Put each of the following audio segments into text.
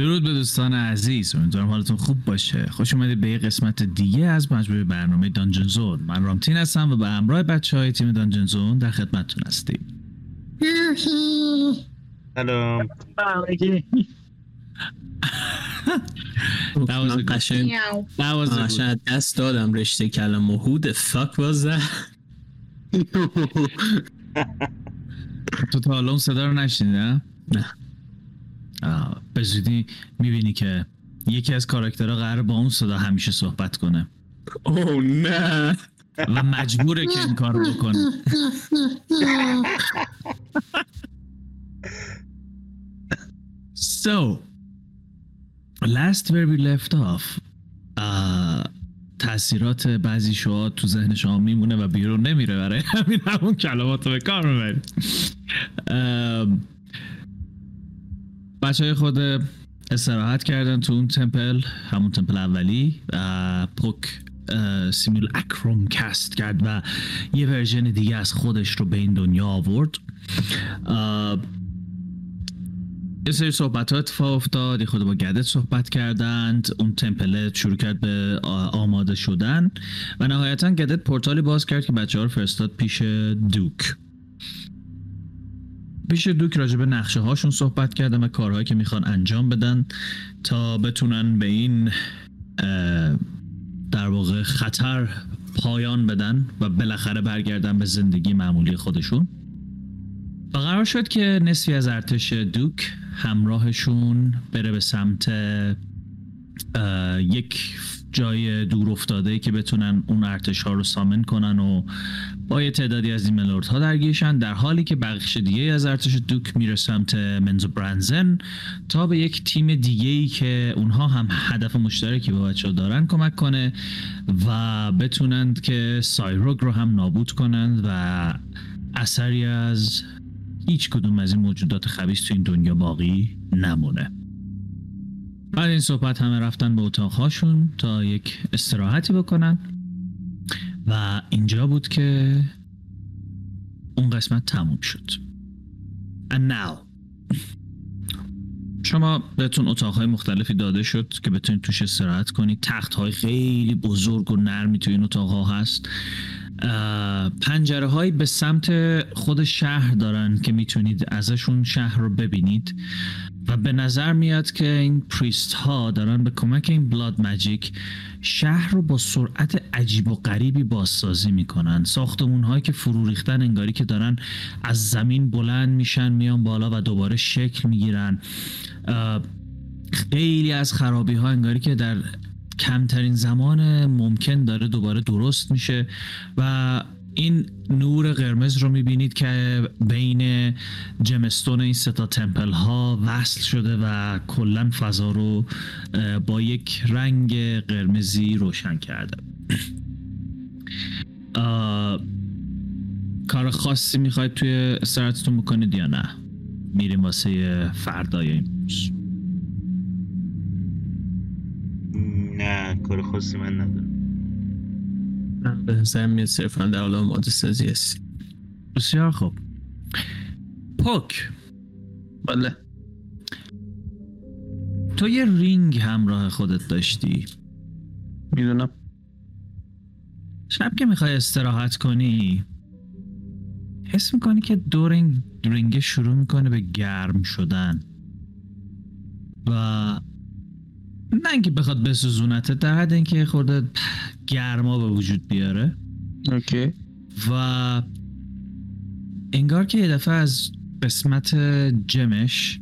درود به دوستان عزیز. امیدوارم حالتون خوب باشه. خوش اومدید به یه قسمت دیگه از مجموعه برنامه دانجن زون. من رامتین هستم و به همراه بچه های تیم دانجن زون در خدمتتون هستیم. سلام. That was a good- قشنگ قشنگ دست دادم رشته کلم و who the fuck was that? تو تا حالا اون صدا رو نشنیدی نه؟ به زودی می‌بینی که یکی از کاراکترها قرار با اون صدا همیشه صحبت کنه. اوه نه. و مجبوره که این کار رو بکنه. So, last where we left off uh, تاثیرات بعضی شما تو ذهن شما میمونه و بیرون نمیره برای همین همون کلمات رو به کار می‌برید. بچه های خود استراحت کردن تو اون تمپل همون تمپل اولی اه، پوک سیمیل اکروم کست کرد و یه ورژن دیگه از خودش رو به این دنیا آورد. یه سری صحبت ها اتفاق افتاد خود با گدت صحبت کردند اون تمپله شروع کرد به آماده شدن و نهایتا گدت پورتالی باز کرد که بچه ها رو فرستاد پیش دوک. پیش دوک راجع به نقشه هاشون صحبت کردن و کارهایی که می‌خوان انجام بدن تا بتونن به این در واقع خطر پایان بدن و بالاخره برگردن به زندگی معمولی خودشون. و قرار شد که نصفی از ارتش دوک همراهشون بره به سمت یک جای دور افتاده که بتونن اون ارتش ها رو سامن کنن و با یه تعدادی از این ملورد ها درگیرشن در حالی که بخش دیگه از ارتش دوک میره سمت منزو برانزن تا به یک تیم دیگه ای که اونها هم هدف مشترکی با بچه دارن کمک کنه و بتونند که سایروگ رو هم نابود کنند و اثری از هیچ کدوم از این موجودات خبیث تو این دنیا باقی نمونه. بعد این صحبت همه رفتن به اتاقهاشون تا یک استراحتی بکنن. و اینجا بود که اون قسمت تموم شد. And now. شما بهتون اتاقهای مختلفی داده شد که بتونید توش استراحت کنید. تخت های خیلی بزرگ و نرمی توی این اتاقها هست. پنجره های به سمت خود شهر دارن که می‌تونید ازشون شهر رو ببینید. و به نظر میاد که این پریست ها دارن به کمک این بلاد ماجیک شهر رو با سرعت عجیب و غریبی بازسازی می‌کنن. ساختمون هایی که فرو ریختن انگاری که دارن از زمین بلند میشن میان بالا و دوباره شکل می‌گیرن. خیلی از خرابی ها انگاری که در کمترین زمان ممکن داره دوباره درست میشه و این نور قرمز رو می‌بینید که بین جمستون این ستا تمپل ها وصل شده و کلا فضا رو با یک رنگ قرمزی روشن کرده. کار خاصی می‌خواید توی استراحتتون بکنید یا نه؟ میریم واسه فردای این روز. نه کار خاصی من ندارم. من به نظر میاد صرفا در حال آماده سازی هستی. بسیار خوب. پوک. بله. تو یه رینگ همراه خودت داشتی. می‌دونم. شب که می‌خوای استراحت کنی حس می‌کنی که دور این رینگ شروع می‌کنه به گرم شدن. و نه اینکه بخواد بسوزونته در حد اینکه خورده گرما به وجود بیاره. Okay. و انگار که یه دفعه از قسمت جمش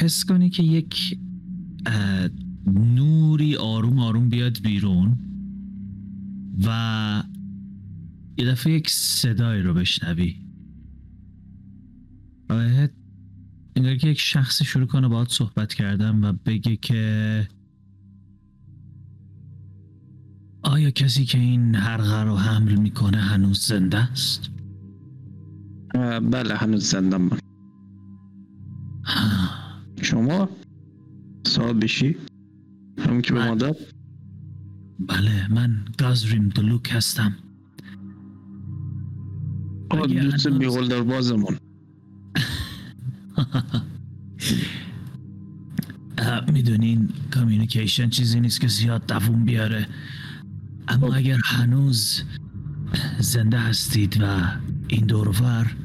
حس کنی که یک نوری آروم آروم بیاد بیرون و یه دفعه یک صدایی رو بشنوی. انگار که یک شخص شروع کنه باهات صحبت کردن و بگه که آیا کسی که این حلقه رو حمل می‌کنه هنوز زنده است؟ بله هنوز زندم من. شما؟ صاحبشی همون که به من. ما داد. بله من گازریم دلوک هستم. دوست بیغل در بازمون. می‌دونین communication چیزی نیست که زیاد دووم بیاره. اما اگر هنوز زنده هستید و این دور و ور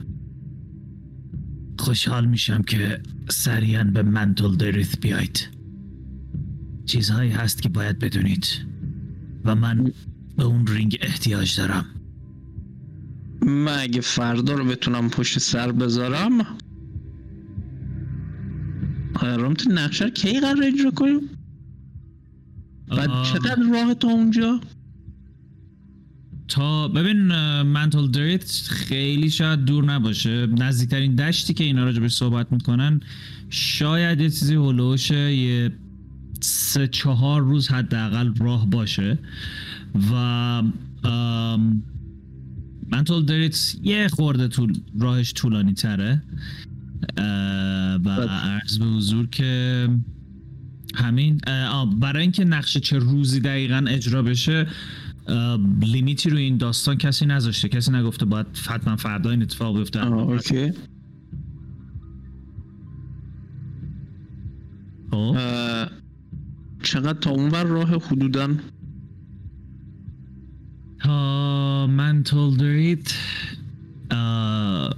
خوشحال میشم که سریعا به منتل دریث بیاید چیزهایی هست که باید بدونید و من به اون رینگ احتیاج دارم من اگه فردا رو بتونم پشت سر بذارم رامت نقشه کی قرار اجرا کنیم؟ بعد. چقدر راه تا اونجا؟ تا ببین منتل دریت خیلی شاید دور نباشه نزدیکترین دشتی که اینا راجبش صحبت می‌کنن شاید یه چیزی هلوش یه سه چهار روز حداقل راه باشه و منتل دریت یه خورده طول راهش طولانی تره و. عرض به حضور که همین برای اینکه نقشه چه روزی دقیقا اجرا بشه لیمیتی روی این داستان کسی نذاشته. کسی نگفته باید حتما فردا این اتفاق بیفته. اوکی. خب. چقدر تا اونور راه حدودا؟ تا منتل دارید اه،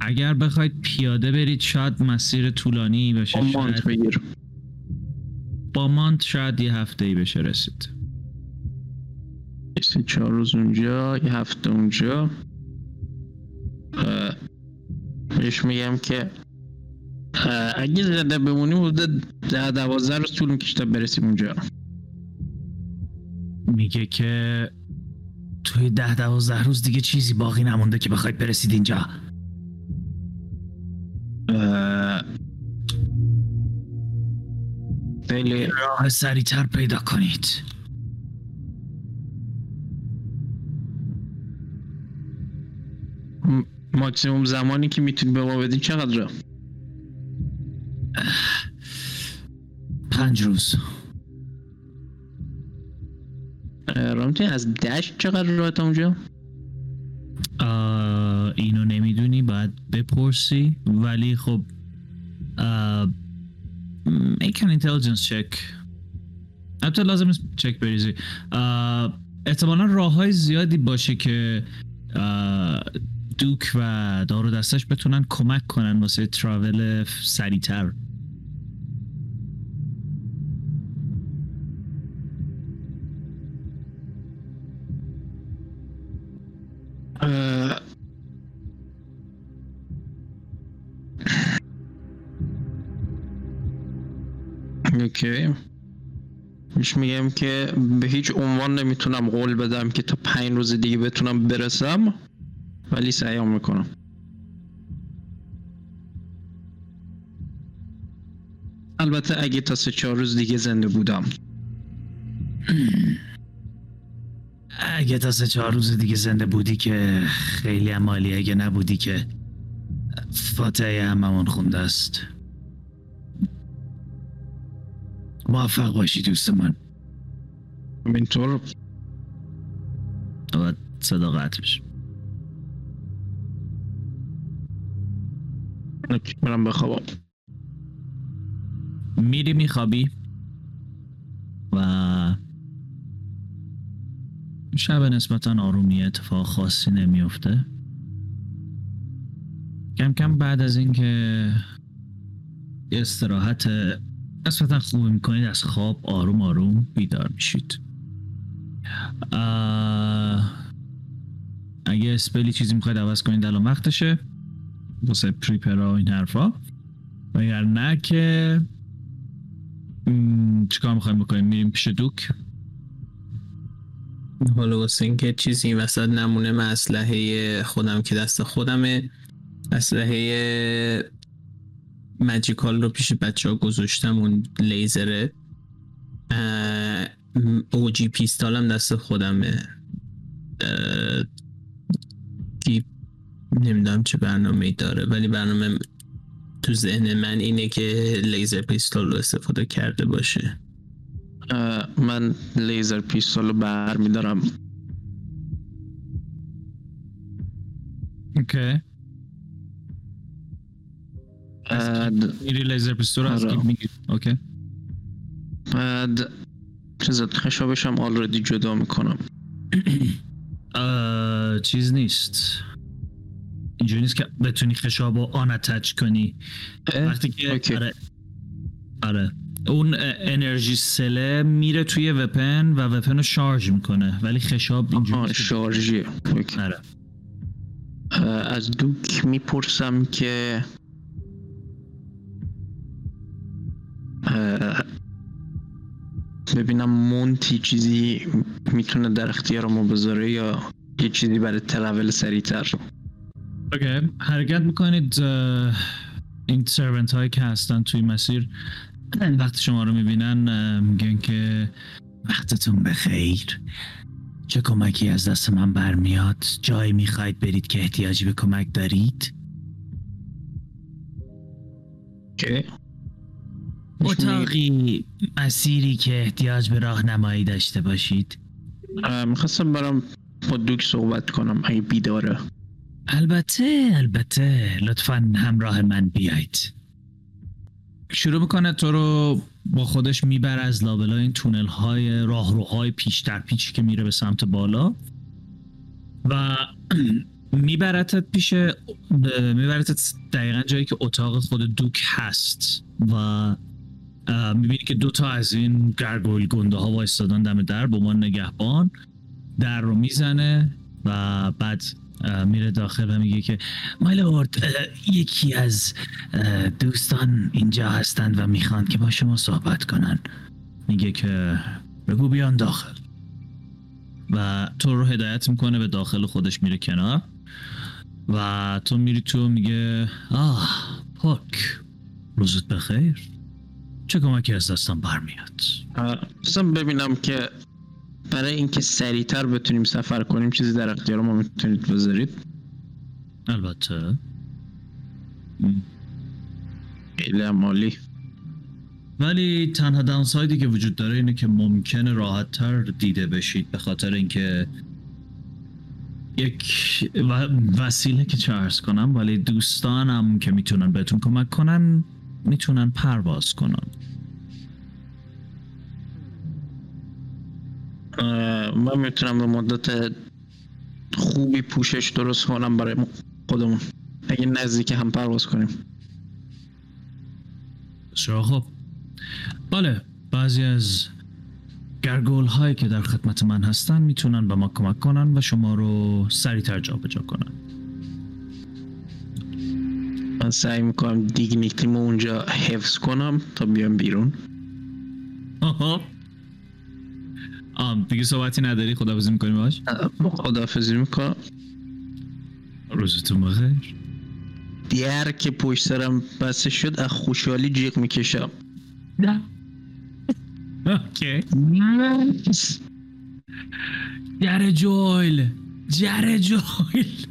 اگر بخواید پیاده برید شاید مسیر طولانی بشه آمانت شاید بگیر. با مانت شاید یه هفته ای بشه رسید. سه چهار روز اونجا یه هفته اونجا. بهش میگم که اگه زنده بمونیم حدود ده دوازده روز طول می‌کشه تا برسیم اونجا. میگه که توی ده دوازده روز دیگه چیزی باقی نمونده که بخواید برسید اینجا. اه، خیلی راه سریعتر پیدا کنید. ماکسیموم زمانی که می‌تونی به ما بدین چقدره پنج روز. رامتی از دشت چقدر راه تا اونجا؟ اینو نمی‌دونی باید بپرسی. ولی خب make an intelligence check. البته لازم نیست چک بریزی. احتمالا راه های زیادی باشه که دوک و دارو دستش بتونن کمک کنن واسه تراول سریعتر. اوکی. میش میگم که به هیچ عنوان نمی‌تونم قول بدم که تا پنج روز دیگه بتونم برسم. ولی سعیم می‌کنم. البته اگه تا سه چهار روز دیگه زنده بودم. اگه تا سه چهار روز دیگه زنده بودی که خیلی هم عالی اگه نبودی که فاتحه هممون خونده است. موفق باشی دوست من اینطور و صدا قطع بشه برم بخوابم میری میخوابی؟ و شب نسبتا آرومی اتفاق خاصی نمیفته کم کم بعد از اینکه استراحت نسبتا خوبی می‌کنید از خواب آروم آروم بیدار میشید. اگه اسپلی چیزی می‌خواید عوض کنید الان وقتشه. واسه پریپرا این حرفا. اگر نه که چیکار می‌خوایم بکنیم؟ میریم پیش دوک؟ حالا واسه اینکه چیزی وسط نمونه من اسلحه خودم که دست خودمه اسلحه magical رو پیش بچه ها گذاشتم اون laser ه. OG pistol م دست خودمه. نمی‌دونم چه برنامه ای داره ولی برنامه تو ذهن من اینه که laser pistol رو استفاده کرده باشه. من laser pistol رو بر میدارم. Okay. بعد میری laser pistol رو از آره. می‌گیری. اوکی. بعد چیزا خشابش هم already جدا می‌کنم. اه، چیز نیست. اینجوری نیست که بتونی خشاب رو unattach کنی. وقتی که okay. آره. آره. اون energy cell ه میره توی weapon و weapon رو شارژ می‌کنه ولی خشاب اینجوری شارژیه. آره. از دوک می‌پرسم که ببینم مونتی چیزی می‌تونه در اختیار ما بذاره یا یه چیزی برای ترول سریعتر؟ اوکی حرکت می‌کنید این سرونت هایی که هستن توی مسیر وقتی شما رو می‌بینن میگن که وقتتون بخیر. چه کمکی از دست من برمیاد؟ جایی می‌خواید برید که احتیاجی به کمک دارید؟ که اتاقی مسیری که احتیاج به راهنمایی داشته باشید. می‌خواستم برام با دوک صحبت کنم اگه بیداره. البته البته. لطفا همراه من بیایید. شروع می‌کنه تو رو با خودش می‌بره از لابلای این تونل های راهروهای پیش در پیچی که میره به سمت بالا. و میبرتت پیش میبرتت دقیقا جایی که اتاق خود دوک هست. و می‌بینی که دوتا از این گرگویل گنده ها وایستادن دم در به عنوان نگهبان. در رو می‌زنه و بعد میره داخل و میگه که مایلورد یکی از دوستان اینجا هستند و می‌خوان که با شما صحبت کنن. میگه که بگو بیان داخل. و تو رو هدایت می‌کنه به داخل خودش میره کنار. و تو میری تو میگه آه پاک روزت بخیر. چه کمکی از دستم برمیاد؟ خواستم ببینم که برای اینکه سریعتر بتونیم سفر کنیم چیزی در اختیار ما می‌تونید بذارید. البته. خیلی هم عالی. ولی تنها داونسایدی که وجود داره اینه که ممکنه راحت تر دیده بشید به خاطر اینکه یک و- وسیله که چه ارز کنم ولی دوستانم که می‌تونن بهتون کمک کنن می‌تونن پرواز کنن. من می‌تونم به مدت خوبی پوشش درست کنم برای خودمون. اگه نزدیک هم پرواز کنیم. بسیار خب بله بعضی از گرگول هایی که در خدمت من هستن می‌تونن به ما کمک کنن و شما رو سریعتر جابجا کنن. من سعی می‌کنم دیگنیتیمو اونجا حفظ کنم تا بیام بیرون. آها. آم دیگه صحبتی نداری؟ خداحافظی می‌کنی باش اه، خداحافظی می‌کنم. روزتون بخیر. در که پشت سرم بسته شد از خوشحالی جیغ می‌کشم. اوکی. جر جویل. جر جویل.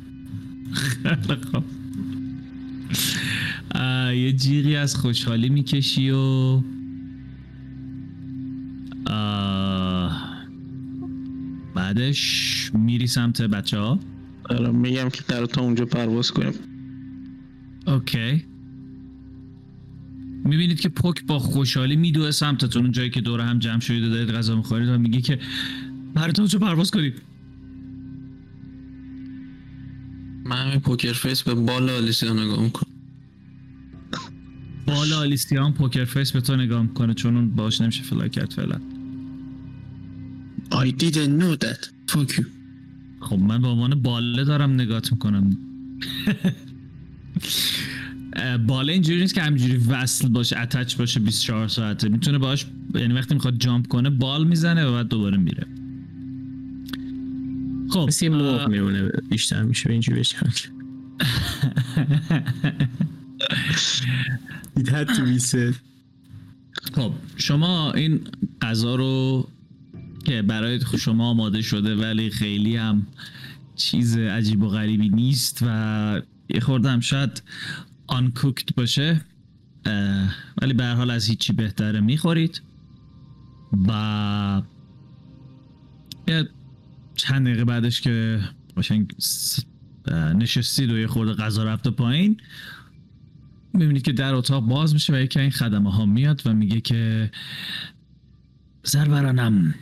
یه جیغی از خوشحالی می‌کشی و بعدش میری سمت بچه ها آره میگم که قرار تا اونجا پرواز کنیم. اوکی. می‌بینید که پوک با خوشحالی میدوه سمتتون. اون جایی که دور هم جمع شدید و دارید غذا می‌خورید و میگه که براتون چه پرواز کنید من همین poker face به بالا آلیسیا نگاه می‌کنم. بالا آلیسیا هم poker face به تو نگاه می‌کنه چون اون باش نمیشه fly کرد فعلا. I didn't know that Fuck you. خب من به عنوان باله دارم نگات می‌کنم. باله اینجوری نیست که همینجوری وصل باشه attach باشه 24 ساعته. می‌تونه باش یعنی وقتی می‌خواد jump کنه بال می‌زنه و بعد دوباره میره. خب مثل مرغ میمونه بیشتر میشه به اینجوری بشکن It had to be said. خب شما این غذا رو که برای شما آماده شده ولی خیلی هم چیز عجیب و غریبی نیست و یه خورده هم شاید آنکوکت باشه. ولی به حال از هیچی بهتره می‌خورید. و چند دقیقه بعدش که اه، نشستید و یه خورده غذا رفته پایین می‌بینید که در اتاق باز میشه و یکی این خدمه ها میاد و میگه که سرورانم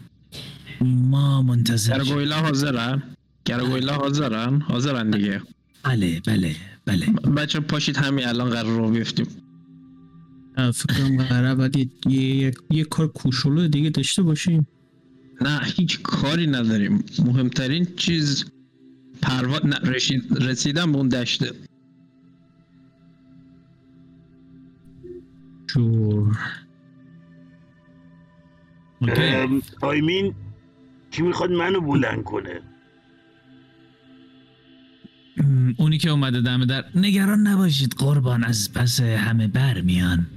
ما منتظر گرگویلا حاضرن گرگویلا حاضرن حاضرن دیگه. بله بله بله. بچه پاشید همین الان قرار رو بیفتیم. فکر کنم قراره باید یه, یه, یه کار کوشولو دیگه داشته باشیم. نه هیچ کاری نداریم. مهمترین چیز پروا نه رسید... رسیدن به اون دشته. جور آیمین کی می‌خواد منو بلند کنه؟ اونی که اومده دم در نگران نباشید قربان از پس همه بر میان.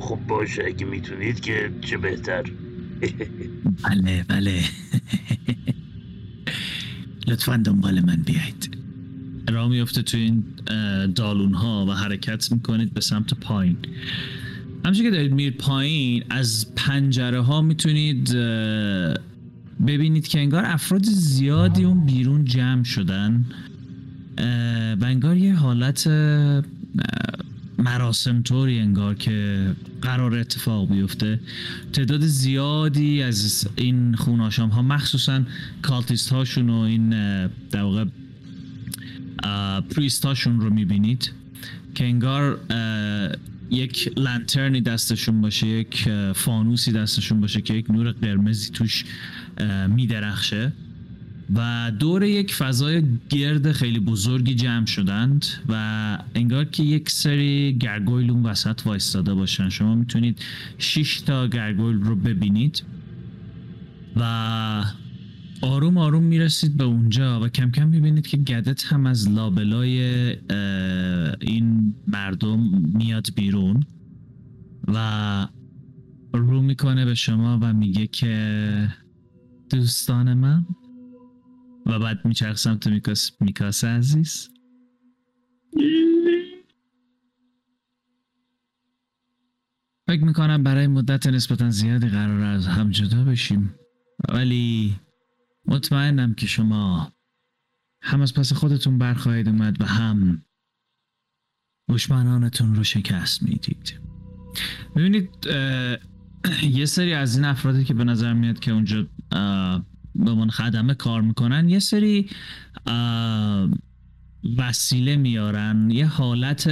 خب باشه اگه می‌تونید که چه بهتر. بله بله. لطفا دنبال من بیایید. راه میفته تو این دالون ها و حرکت می‌کنید به سمت پایین. همچون که دارید میرید پایین از پنجره ها می‌تونید ببینید که انگار افراد زیادی اون بیرون جمع شدن. و انگار یه حالت مراسم طوری انگار که قرار اتفاق بیفته. تعداد زیادی از این خوناشام ها مخصوصا cultist هاشون و این در واقع priest هاشون رو می‌بینید که انگار یک lantern ی دستشون باشه یک فانوسی دستشون باشه که یک نور قرمزی توش میدرخشه. و دور یک فضای گرد خیلی بزرگی جمع شدند و انگار که یک سری گرگویل اون وسط وایستاده باشن. شما می‌تونید 6 تا گرگویل رو ببینید و آروم آروم می‌رسید به اونجا و کم کم می‌بینید که گدت هم از لابلای این مردم میاد بیرون و رو می‌کنه به شما و میگه که دوستان من و بعد میچرخ سمت میکاس میکاس عزیز. فکر می‌کنم برای مدت نسبتا زیادی قرار از هم جدا بشیم. ولی مطمئنم که شما هم از پس خودتون برخواهید اومد و هم دشمنانتون رو شکست می‌دید. ببینید یه سری از این افرادی که به نظر میاد که اونجا به عنوان خدمه کار می‌کنن یه سری وسیله میارن یه حالت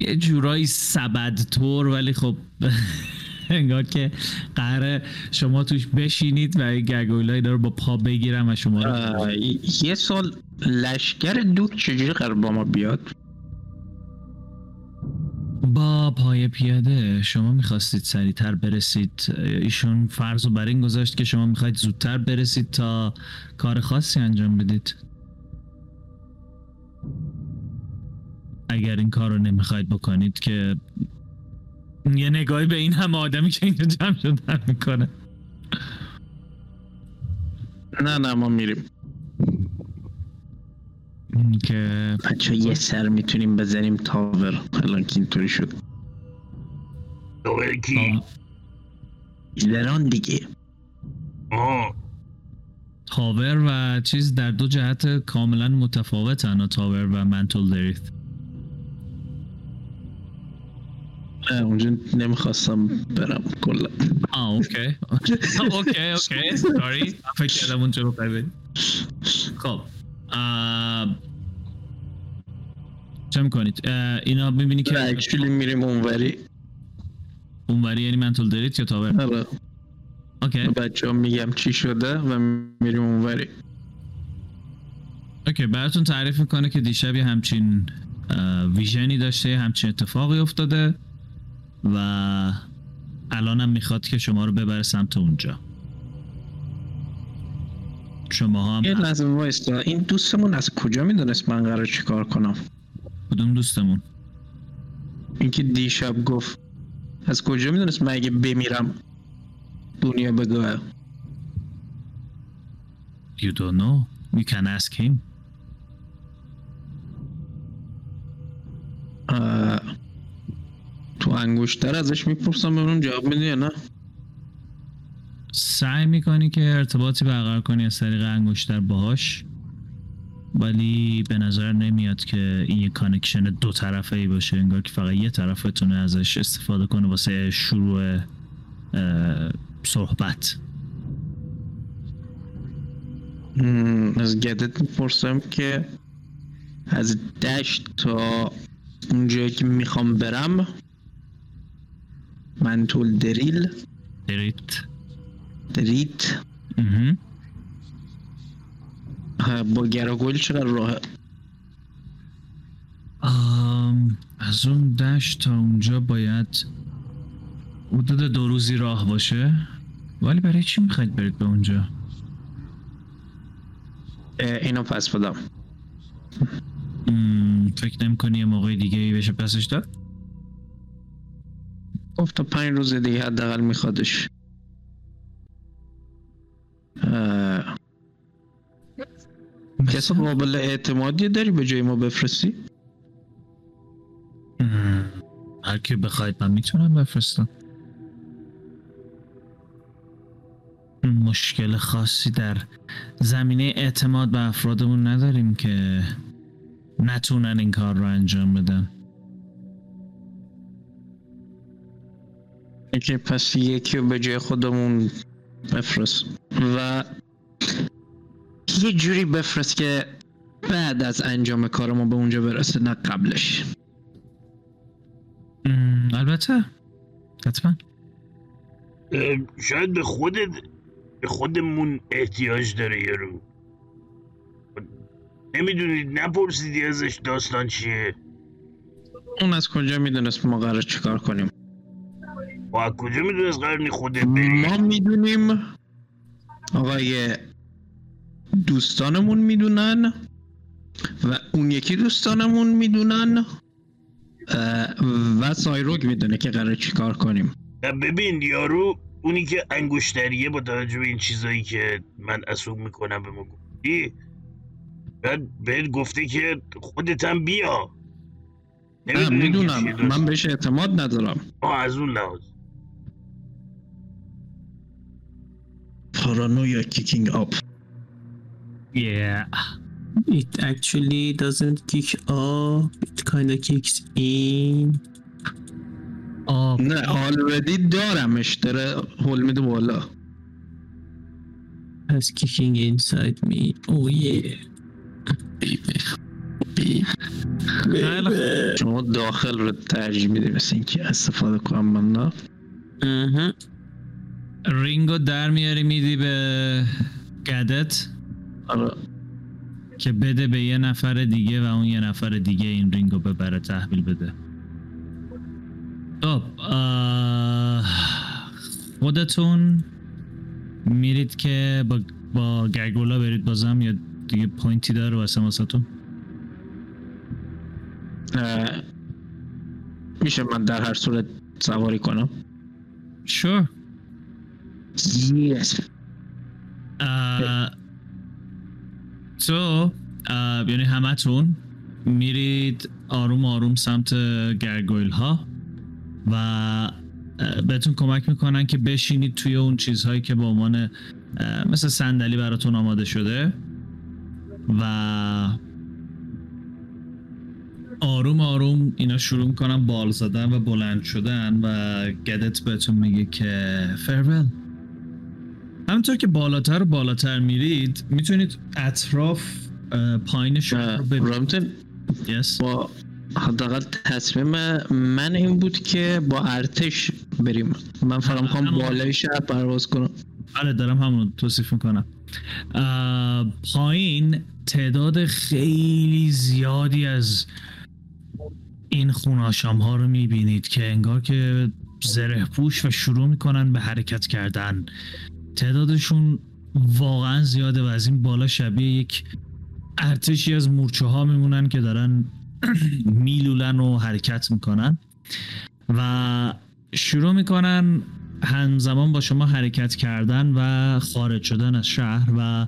یه جورایی سبد طور ولی خب انگار که قراره شما توش بشینید و این گرگویلای رو با پا بگیرن و شما رو یه سال لشکر دوک چجوری قرار با ما بیاد؟ با پای پیاده شما می‌خواستید سریعتر برسید. ایشون فرض رو بر این گذاشت که شما می‌خواید زودتر برسید تا کار خاصی انجام بدید. اگر این کار رو نمی‌خواید بکنید که یه نگاهی به این همه آدمی که اینجا جمع شدن می‌کنه. نه نه ما میریم. که بچه یه سر می‌تونیم بزنیم تاور. الان که اینطوری شد. دوباره کی؟ ایلران دیگه. آه. تاور و چیز در دو جهت کاملا متفاوتن تاور و منتل دریت. اونجا نمی‌خواستم برم کلا. آه okay. okay okay. Sorry فکر کردم اونجا رو بخوای بری. خب چه می‌کنید؟ اینا می‌بینی که actually میریم اونوری. اونوری یعنی منتل دریت یا tower؟ آره. okay. بچه ها میگم چی شده و میریم اونوری. okay براتون تعریف می‌کنه که دیشب یه همچین ویژنی داشته همچین اتفاقی افتاده. و الانم می‌خواد که شما رو ببره سمت اونجا. شما یه هم لحظه وایستا. این دوستمون از کجا می‌دونست من قرار چیکار کنم؟ کدوم دوستمون؟ اینکه دیشب گفت. از کجا می‌دونست من اگه بمیرم دنیا بگاه You don't know. You can ask him. اه، تو انگشتر ازش می‌پرسم ببینم جواب میده یا نه. سعی می‌کنی که ارتباطی برقرار کنی از طریق انگشتر باهاش ولی به نظر نمیاد که این یه connection دو طرفه ای باشه انگار که فقط یه طرف بتونه ازش استفاده کنه واسه شروع صحبت. از گدت می‌پرسم که از دشت تا اونجایی که می‌خوام برم منتول دریل. دریت. دریت با گراگل چقدر راه از اون دشت تا اونجا باید حدود دو روزی راه باشه. ولی برای چی می‌خواید برید به اونجا؟ اینو پس بدم. فکر نمی کنی یه موقع دیگه ای بشه پسش داد؟ گفت تا پنج روز دیگه حداقل میخوادش. کسی قابل اعتمادی داری به جای ما بفرستی؟ هر کی بخواید من می‌تونم بفرستم. مشکل خاصی در زمینه اعتماد به افرادمون نداریم که نتونن این کار رو انجام بدن. که پس یکی رو به جای خودمون بفرست. و یه جوری بفرست که بعد از انجام کار ما به اونجا برسه نه قبلش. البته. حتما. شاید به خودت به خودمون احتیاج داره یارو نمی‌دونید نپرسیدی ازش داستان چیه. اون از کجا می‌دونست ما قرار چیکار کنیم؟ از کجا می‌دونست قرار نی خودت بری؟ ما می‌دونیم. آقای دوستانمون می‌دونن و اون یکی دوستانمون می‌دونن و سایروگ می‌دونه که قرار چیکار کنیم. ببین یارو اونی که انگشتریه با توجه به این چیزایی که من اسوم می‌کنم به ما گفتی بعد بهت گفته که خودت هم بیا. نه می‌دونم. من بهش اعتماد ندارم. آه از اون لحاظ. پارانویا کیکینگ اپ yeah. It actually doesn't kick off. It kind of kicks in. آب نه آلردی دارمش داره هول میده بالا Has kicking inside me. Oh yeah. Baby. Baby. Baby. شما داخل رو ترجیح میدی مثل اینکه استفاده کنم من نه Mhm. ring و در میاری میدی به گدت؟ آره. که بده به یه نفر دیگه و اون یه نفر دیگه این رینگو ببره تحویل بده. خب خودتون میرید که با, با گرگولا برید بازم یا دیگه point ی داره واسه واسهتون؟ میشه من در هر صورت سواری کنم؟ Sure. Yes. تو اه، یعنی همتون میرید آروم آروم سمت گرگویل ها و اه، بهتون کمک می‌کنن که بشینید توی اون چیزهایی که به عنوان اه، مثل صندلی براتون آماده شده و آروم آروم اینا شروع می‌کنن بال زدن و بلند شدن و گدت بهتون میگه که فرول همونطور که بالاتر و بالاتر میرید می‌تونید اطراف پایین شهر رو ببینید. yes. با حداقل تصمیم من این بود که با ارتش بریم. من فقط می‌خوام همون. بالای شهر پرواز کنم. بله دارم همون توصیف می‌کنم. پایین تعداد خیلی زیادی از این خوناشام ها رو می‌بینید که انگار که زره پوش و شروع می‌کنن به حرکت کردن. تعدادشون واقعا زیاده و از این بالا شبیه یک ارتشی از مورچه ها میمونن که دارن میلولن و حرکت می‌کنن و شروع می‌کنن همزمان با شما حرکت کردن و خارج شدن از شهر و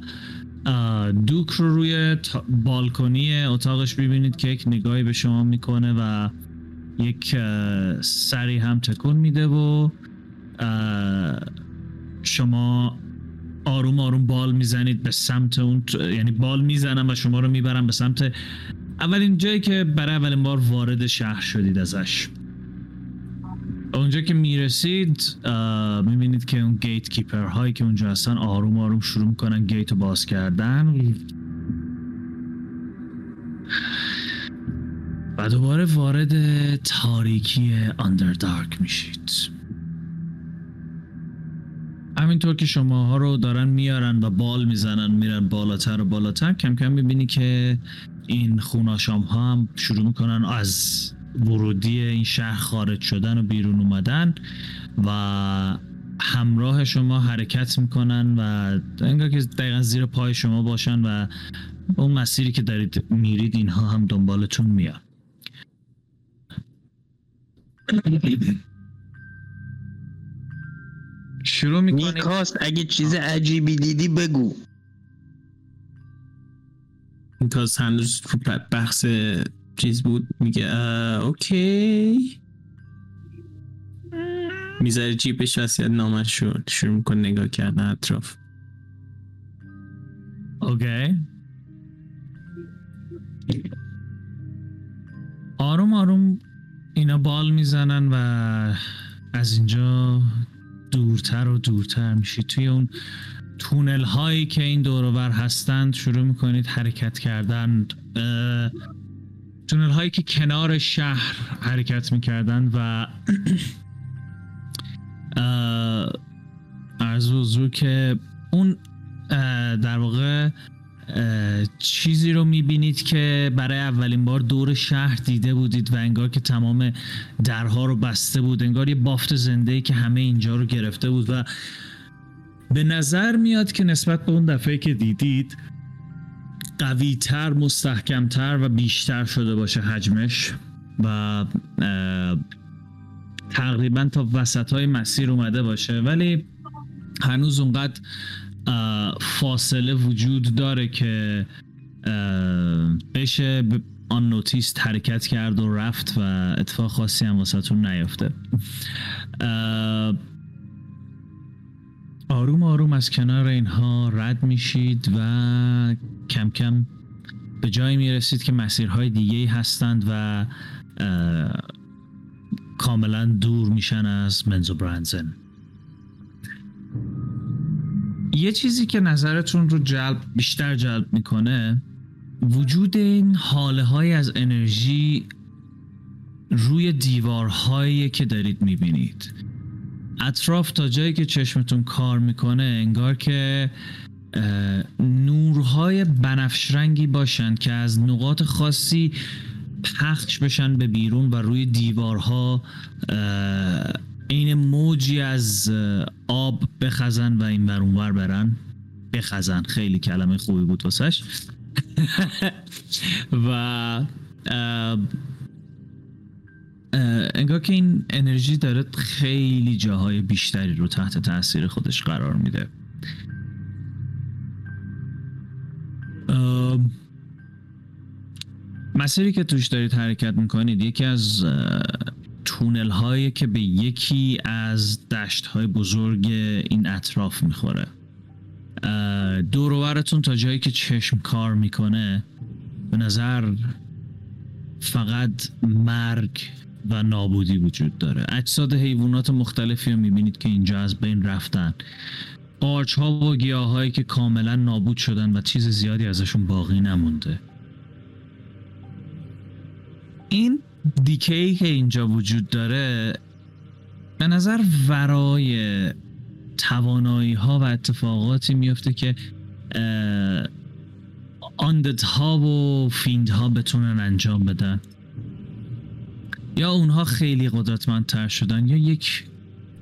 دوک رو روی بالکنی اتاقش ببینید که یک نگاهی به شما می‌کنه و یک سری هم تکون میده و شما آروم آروم بال می‌زنید به سمت اون یعنی بال می‌زنم و شما رو می‌برم به سمت اولین جایی که برای اولین بار وارد شهر شدید ازش. اونجا که می‌رسید می‌بینید که اون گیت کیپر هایی که اونجا هستن آروم آروم شروع می‌کنن گیت رو باز کردن. و دوباره وارد تاریکی اندردارک میشید. همینطور که شماها رو دارن میارن و بال می‌زنن میرن بالاتر و بالاتر کم کم می‌بینی که این خوناشام ها هم شروع می‌کنن از ورودی این شهر خارج شدن و بیرون اومدن و همراه شما حرکت می‌کنن و انگار که دقیقا زیر پای شما باشن و اون مسیری که دارید میرید اینها هم دنبالتون میاد. شروع می‌کنید نیکاست اگه چیز عجیبی دیدی بگو. نیکاست هنوز بحث چیز بود. میگه اوکی. می‌ذاره جیبش وسیعت نامش شد شروع می‌کنه نگاه کردن اطراف. اوکی. آروم آروم اینا بال می‌زنن و از اینجا دورتر و دورتر میشید. توی اون تونل هایی که این دورور هستند شروع می‌کنید حرکت کردن. تونل هایی که کنار شهر حرکت می‌کردن و حضور که اون در واقع چیزی رو می‌بینید که برای اولین بار دور شهر دیده بودید و انگار که تمام درها رو بسته بود انگار یه بافت زنده که همه اینجا رو گرفته بود و به نظر میاد که نسبت به اون دفعه که دیدید قویتر مستحکمتر و بیشتر شده باشه حجمش و تقریبا تا وسط های مسیر اومده باشه. ولی هنوز اونقدر فاصله وجود داره که بشه آن نوتیس حرکت کرد و رفت و اتفاق خاصی هم واسهتون نیافته. آروم آروم از کنار اینها رد میشید و کم کم به جایی می‌رسید که مسیرهای دیگه هستند و کاملا دور میشن از منزو برانزن. یه چیزی که نظرتون رو جلب بیشتر جلب می‌کنه وجود این حاله های از انرژی روی دیوارهایی که دارید می‌بینید. اطراف تا جایی که چشمتون کار می‌کنه انگار که نورهای بنفش رنگی باشن که از نقاط خاصی پخش بشن به بیرون و روی دیوارها این موجی از آب بخزن و این بر برن. بخزن. خیلی کلمه خوبی بود واسش. و انگار که این انرژی داره خیلی جاهای بیشتری رو تحت تاثیر خودش قرار میده. مسیری که توش دارید حرکت می‌کنید یکی از تونل هایی که به یکی از دشت های بزرگ این اطراف می‌خوره. دوروورتون تا جایی که چشم کار می‌کنه به نظر فقط مرگ و نابودی وجود داره. اجساد حیوانات مختلفی رو می‌بینید که اینجا از بین رفتن. قارچ ها و گیاه هایی که کاملا نابود شدن و چیز زیادی ازشون باقی نمونده. این دیکی که اینجا وجود داره به نظر ورای توانایی ها و اتفاقاتی میفته که آندت ها و فیند ها بتونن انجام بدن. یا اونها خیلی قدرتمندتر شدن یا یک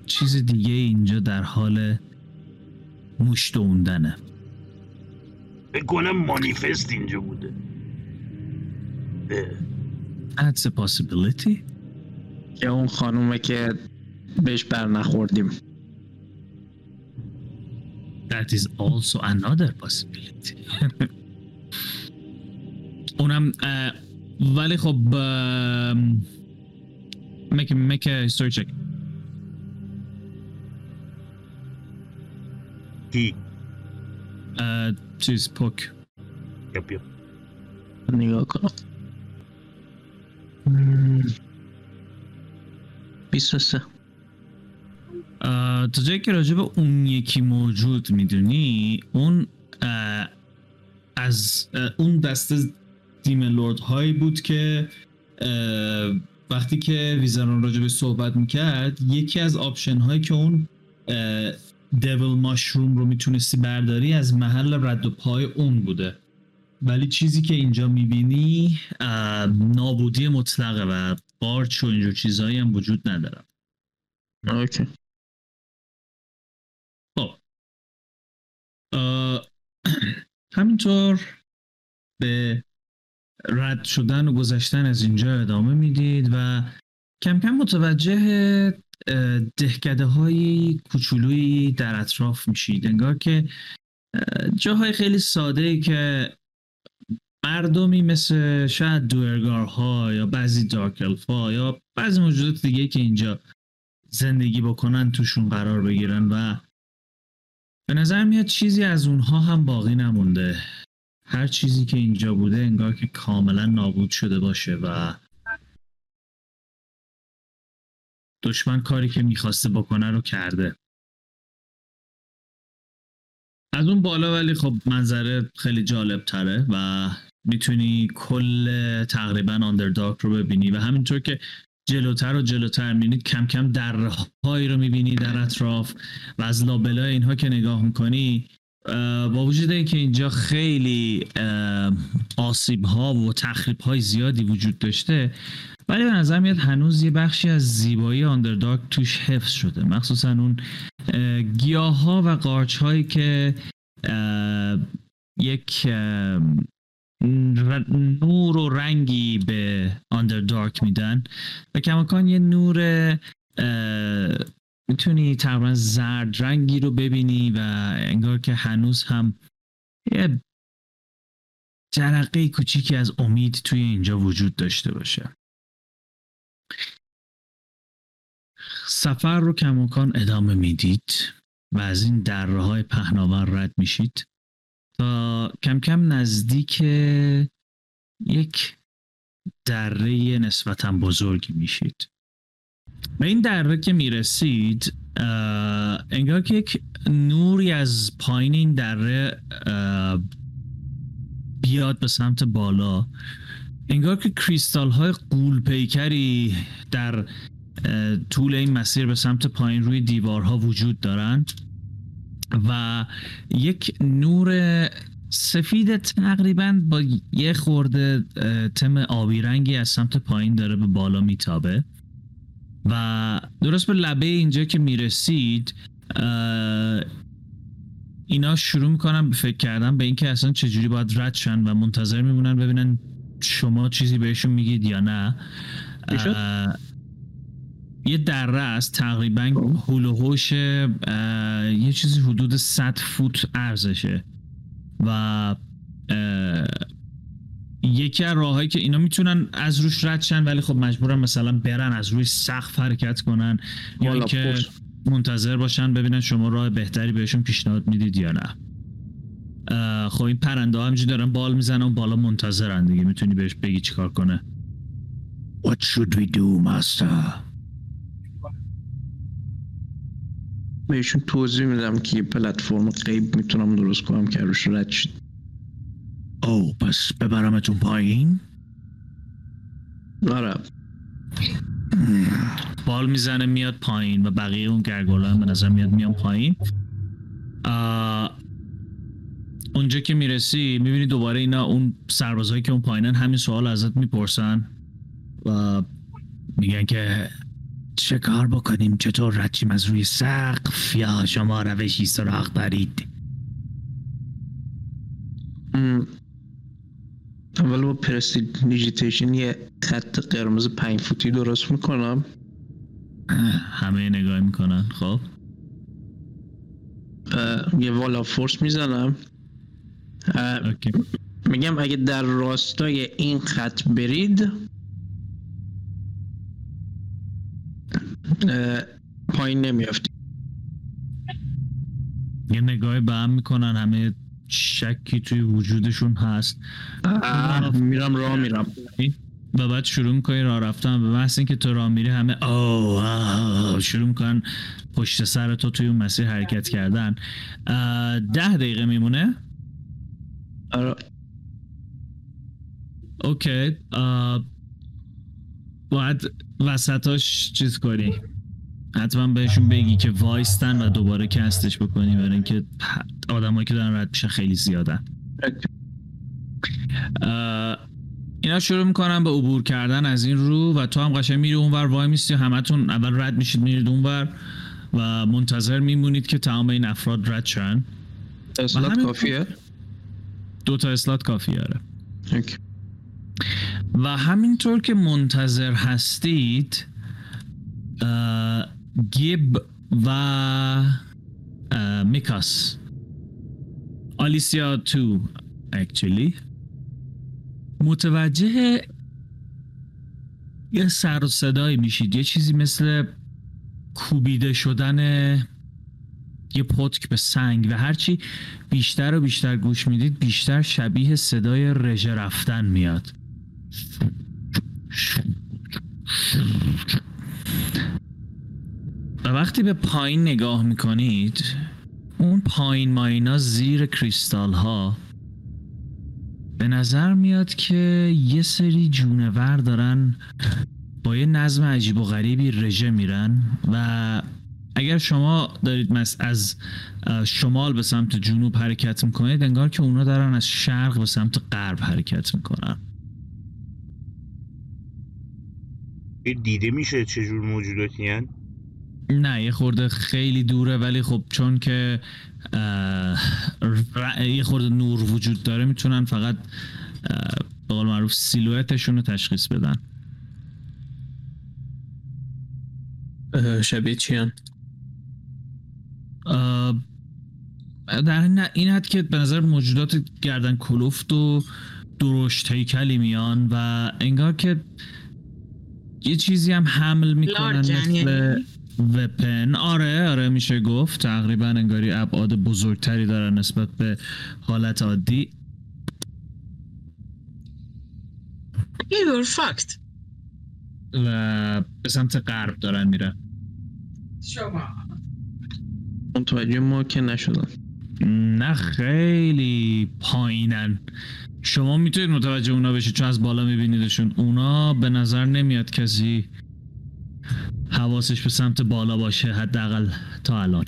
چیز دیگه اینجا در حال موشتوندنه بکنم مانیفست اینجا بوده. That's a possibility. یا اون خانومه که بهش بر نخوردیم That is also another possibility. اونم ولی خب make, make a history check. کی چیز پک یپ یپ نگاه کنم 23 اه، تا جایی که راجع اون یکی موجود می‌دونی اون از اون دسته demon lord هایی بود که وقتی که ویزران راجع صحبت می‌کرد یکی از option هایی که اون دیول ماشروم رو می‌تونستی برداری از محل رد و پای اون بوده. ولی چیزی که اینجا می‌بینی نابودی مطلقه و قارچ و اینجور چیزهایی هم وجود نداره. اوکی. خب. همینطور به رد شدن و گذشتن از اینجا ادامه می‌دید و کم کم متوجه دهکده های کوچولویی در اطراف میشید. انگار که اه، جاهای خیلی ساده ای که مردمی مثل شاید دوئرگارها یا بعضی دارک الفا یا بعضی موجودات دیگه که اینجا زندگی بکنن توشون قرار بگیرن و به نظر میاد چیزی از اونها هم باقی نمونده. هر چیزی که اینجا بوده انگار که کاملا نابود شده باشه و دشمن کاری که می‌خواسته بکنه رو کرده. از اون بالا ولی خب منظره خیلی جالب تره و می‌تونی کل تقریبا آندردارک رو ببینی و همینطور که جلوتر و جلوتر می‌بینید کم کم درهایی رو می‌بینی در اطراف و از لابلای اینها که نگاه می‌کنی با وجود اینکه اینجا خیلی آسیب ها و تخریب های زیادی وجود داشته ولی به نظر میاد هنوز یه بخشی از زیبایی آندردارک توش حفظ شده. مخصوصا اون گیاه ها و قارچ هایی که یک نور و رنگی به آندردارک میدن. و کماکان یه نور می‌تونی تقریبا زرد رنگی رو ببینی و انگار که هنوز هم یه جرقه کوچیکی از امید توی اینجا وجود داشته باشه. سفر رو کماکان ادامه می‌دید و از این دره های پهناور رد میشید. تا کم کم نزدیک یک دره نسبتا بزرگی میشید. به این دره که می‌رسید انگار که یک نوری از پایین این دره بیاد به سمت بالا. انگار که کریستال های قول پیکری در طول این مسیر به سمت پایین روی دیوارها وجود دارند. و یک نور سفید تقریبا با یه خورده تم آبی رنگی از سمت پایین داره به بالا میتابه. و درست به لبه اینجا که می‌رسید اینا شروع می‌کنن به فکر کردن به اینکه اصلا چجوری باید رد شن و منتظر میمونن ببینن شما چیزی بهشون میگید یا نه. یه دره است تقریبا. هول و هوش اه، یه چیزی حدود 100 فوت عرضشه و یکی از راههایی که اینا می‌تونن از روش رد شن ولی خب مجبورن مثلا برن از روی سقف حرکت کنن یا اینکه. منتظر باشن ببینن شما راه بهتری بهشون پیشنهاد می‌دید یا نه خب این پرنده ها همجوری دارن بال می‌زنن و بالا منتظرن دیگه می‌تونی بهش بگی چیکار کنه What should we do, Master? بهشون توضیح میدم که یه پلتفرم غیب می‌تونم درست کنم که روش رد شید او پس ببرمتون پایین؟ آره. بال می‌زنه میاد پایین و بقیه اون گرگولا هم به نظر میاد میان پایین. اونجا که می‌رسی می‌بینی دوباره اینا اون سربازهایی که اون پایینن همین سوال ازت می‌پرسن و میگن که چه کار بکنیم؟ چطور ردشیم از روی سقف؟ یا شما روشی سراغ دارید اول با پرستیجیتیشن یه خط قرمز پنج فوتی درست می‌کنم. همه نگاه می‌کنن خب؟ یه والا فورس می‌زنم. میگم اگه در راستای این خط برید پایین نمیافتی. یه نگاهی به هم می‌کنن همه شکی توی وجودشون هست. میرم راه میرم. و بعد شروع می‌کنی راه رفتن. به محض اینکه تو راه میری همه آه، شروع می‌کنن پشت سر تو توی اون مسیر حرکت کردن. ده دقیقه میمونه؟ آره. اوکی. باید وسطاش چیز کنی. حتما بهشون بگی که وایستن و دوباره کستش بکنی برای اینکه آدمایی که دارن رد میشن خیلی زیادن. اینا شروع می‌کنن به عبور کردن از این رو و تو هم قشنگ میری اونور وای میستی همتون اول رد میشید میرید اونور و منتظر میمونید که تمام این افراد رد شن. همین- کافیه؟ دو تا اسلات کافی آره. و همینطور که منتظر هستید گیب و میکاس آلیسیا تو اکچولی متوجه یه سر و صدایی میشید. یه چیزی مثل کوبیده شدن یه پتک به سنگ و هرچی بیشتر و بیشتر گوش می‌دید بیشتر شبیه صدای رژه رفتن میاد. و وقتی به پایین نگاه می‌کنید اون پایین ماینا زیر کریستال ها به نظر میاد که یه سری جونور دارن با یه نظم عجیب و غریبی رژه میرن و اگر شما دارید مس از شمال به سمت جنوب حرکت می‌کنید انگار که اونا دارن از شرق به سمت غرب حرکت می‌کنن دیده میشه چجور موجوداتی هن؟ نه یه خورده خیلی دوره ولی خب چون که یه خورده نور وجود داره می‌تونن فقط به قول معروف سیلویتشون رو تشخیص بدن شبیه چی هن؟ اه، در این این حد که به نظر موجودات گردن کلفت و درشت هیکلی میان و انگار که یه چیزی هم حمل می‌کنن مثل وپن. آره آره میشه گفت. تقریبا انگاری ابعاد بزرگتری دارن نسبت به حالت عادی. You're fucked. و به سمت غرب دارن میرن. متوجه ما که نشدن. نه خیلی پایینن. شما می‌تونید متوجه اونا بشید چون از بالا میبینیدشون. اونا به نظر نمیاد کسی حواسش به سمت بالا باشه حداقل تا الان.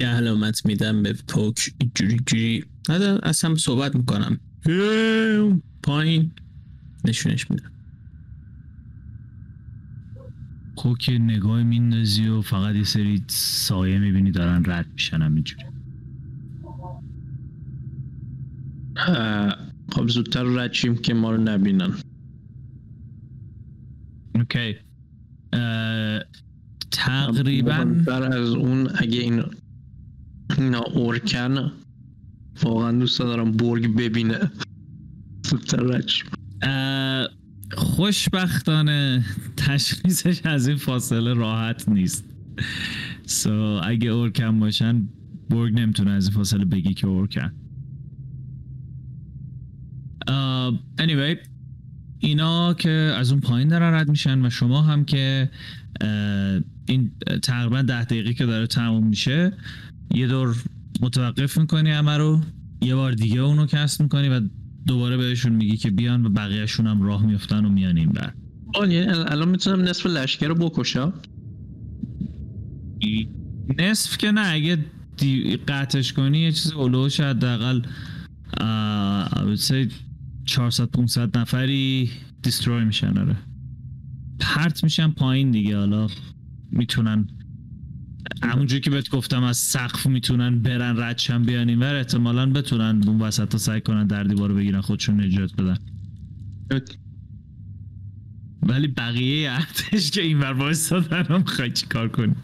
یه علامت میدم به پوک جوری جوری نه اصلا صحبت می‌کنم. پایین. نشونش میدم. خب که نگاه میندازی و فقط یه سری سایه می‌بینی دارن رد میشن همینجوری خب زودتر رد شیم که ما رو نبینن. اوکی. تقریبا مهمتر از اون اگه این اینا اورکن واقعا دوست دارم برگ ببینه. زودتر خوشبختانه تشخیصش از این فاصله راحت نیست. سو اگه اورکن باشن برگ نمی‌تونه از این فاصله بگی که اورکن. اه، anyway اینا که از اون پایین دارن رد میشن و شما هم که این تقریبا ده دقیقه که داره تموم میشه یه دور متوقف می‌کنی همه رو یه بار دیگه اونو کست می‌کنی و دوباره بهشون میگی که بیان و بقیهشون هم راه میفتن و میان این بر یعنی الان می‌تونم نصف لشکر رو بکشم؟ نصف که نه اگه قطعش کنی یه چیز اولوش حداقل اه، I would say 400 500 نفری دیستروی میشن آره. پرت میشن پایین دیگه حالا می‌تونن همونجوری که بهت گفتم از سقف می‌تونن برن ردشن بیان اینور احتمالا بتونن اون وسط ها سعی کنن در دیوار بگیرن خودشون نجات بدن. ولی بقیه ارتش که این ور وایستادن هم می‌خوای چی کار کنی؟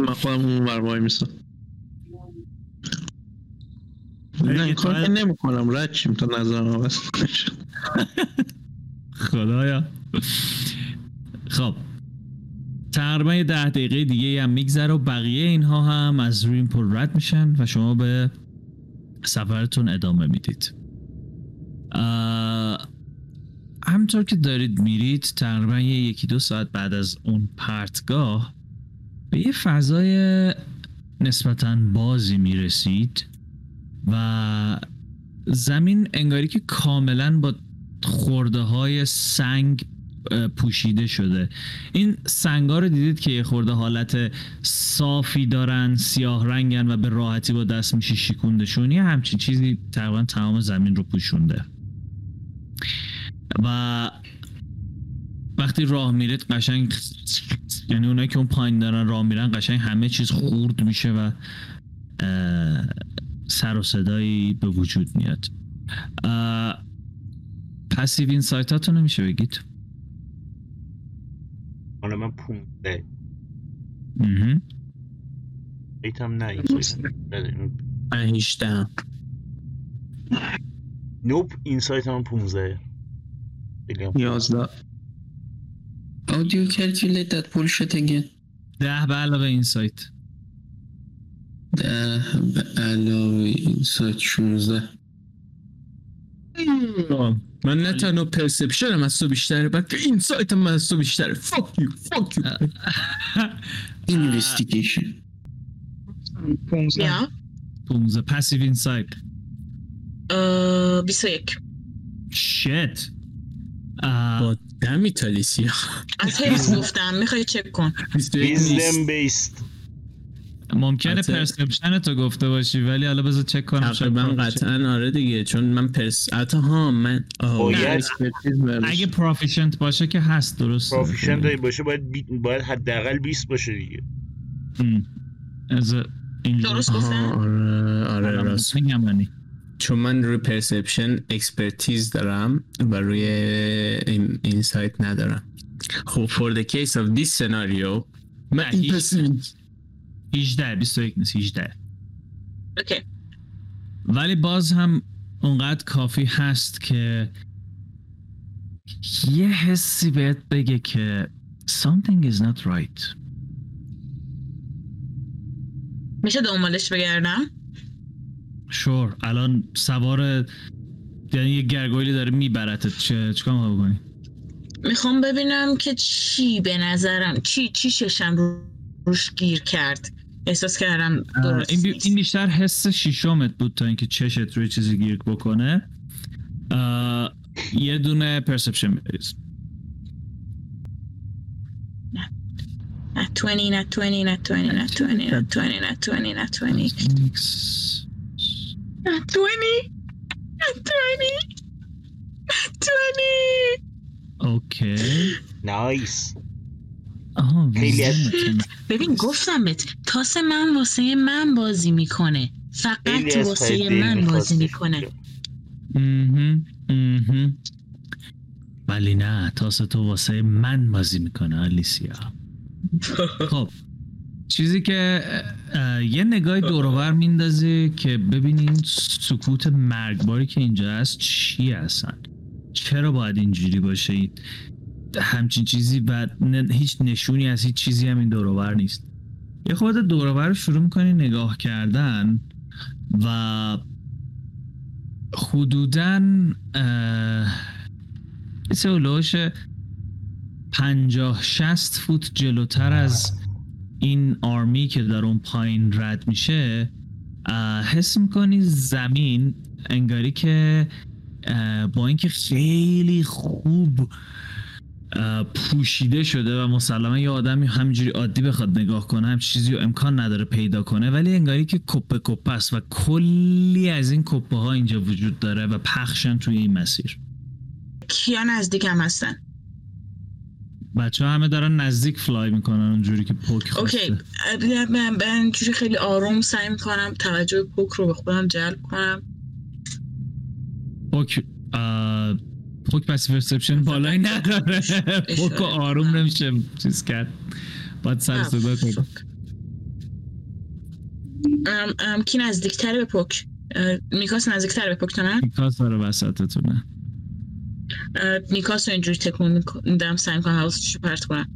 من خودم اون ور وای میستم نه این کار نمی کنم رد شیم تا نظرم عوض. خدایا. خب. تقریبا یه ده دقیقه دیگه هم میگذره و بقیه اینها هم از روی این پل رد میشن و شما به سفرتون ادامه می‌دید. همطور که دارید میرید تقریبا یه یکی دو ساعت بعد از اون پرتگاه به یه فضای نسبتا بازی می‌رسید. و زمین انگاری که کاملا با خورده های سنگ پوشیده شده. این سنگا رو دیدید که یه خورده حالت صافی دارن سیاه رنگن و به راحتی با دست میشه شیکوندشون. یه همچین چیزی تقریبا تمام زمین رو پوشونده. و وقتی راه میرید قشنگ یعنی اونایی که اون پایین دارن راه میرن قشنگ همه چیز خورد میشه و سر و صدایی به وجود میاد. پسیو این سایتاتو نمیشه بگید؟ حالا من 15 مهم. ایتم نه این سایت. نه، من 18 نوپ این سایت هم 15 خیلی هم خوب. 11 How do you calculate that bullshit again? ده به علاوه این سایت. ده به علاوه این سایت 16 من نه تنها پرسپشن هم از تو بیشتره بلکه این سایت هم از تو بیشتره. فاک یو فاک یو Investigation. 15 یا 15 passive insight اه، 21 shit but damn it آلیسیا از حفظ گفتم می‌خوای چک کن. 21 نیست. wisdom based ممکنه البته- perception تو گفته باشی ولی حالا بذار چک کنم شاید تقریبا proficien- قطعا آره دیگه چون من perce- حتی ها من آه، باید اگه proficient باشه که هست درست proficiency داری باشه باید بی... باید حداقل 20 باشه دیگه. از درست گفتم؟ آره آره راست. میگم یعنی چون من روی perception expertise دارم و روی این, insight ندارم. خب for the case of this scenario من این 18 21 نیست 18 okay. ولی باز هم اونقدر کافی هست که یه حسی بهت بگه که something is not right. میشه دنبالش بگردم؟ شور الان سوار یعنی یه گرگویلی داره میبرتت. چه چیکار می‌خوای بکنی؟ می‌خوام ببینم که چی به نظرم. چی چی ششم رو- روش گیر کرد. احساس کردم درست این, بی-. این بیشتر حس شیشمت بود تا اینکه چشت روی چیزی گیر بکنه. یه دونه پرسپشن بریز. نه. 20 نه 20 نه 20 نه 20 نه 20 نه 20 نه 20 نه 20 نه 20 نه 20 اوکی نایس خیلی. ببین گفتم بهت تاس من واسه من بازی می‌کنه فقط واسه من بازی. می‌کنه. ولی نه تاس تو واسه من بازی می‌کنه آلیسیا خب چیزی که یه نگاهی دورور میندازی که ببینین سکوت مرگباری که اینجا هست چی هستن چرا باید اینجوری باشه همچین چیزی و هیچ نشونی از هیچ چیزی هم این دورور نیست. یه خورده دورور رو شروع می‌کنی نگاه کردن و حدودا یه اولوش پنجاه شست فوت جلوتر از این آرمی که در اون پایین رد میشه حس می‌کنی زمین انگاری که با اینکه خیلی خوب پوشیده شده و مسلما یه آدمی همینجوری عادی بخواد نگاه کنه هم چیزی رو امکان نداره پیدا کنه ولی انگاری که کپه کپه است و کلی از این کپه ها اینجا وجود داره و پخشن توی این مسیر. کیا نزدیکم هستن؟ بچه ها همه دارن نزدیک fly می‌کنن اونجوری که پوک خواسته. okay من من اینجوری خیلی آروم سعی می‌کنم توجه پوک رو به خودم جلب کنم. پوک اه، پوک پس perception بالایی نداره. پوک رو آروم نمیشه. چیز کرد. باید سر صدا کنی fuck. ام، ام، کی نزدیکتره به پوک اه، نیکاس نزدیکتر به پوک تا من نیکاس داره وسطتونه. اه، نیکاس رو اینجوری تکون میدم سعی می‌کنم حواسش رو پرت کنم.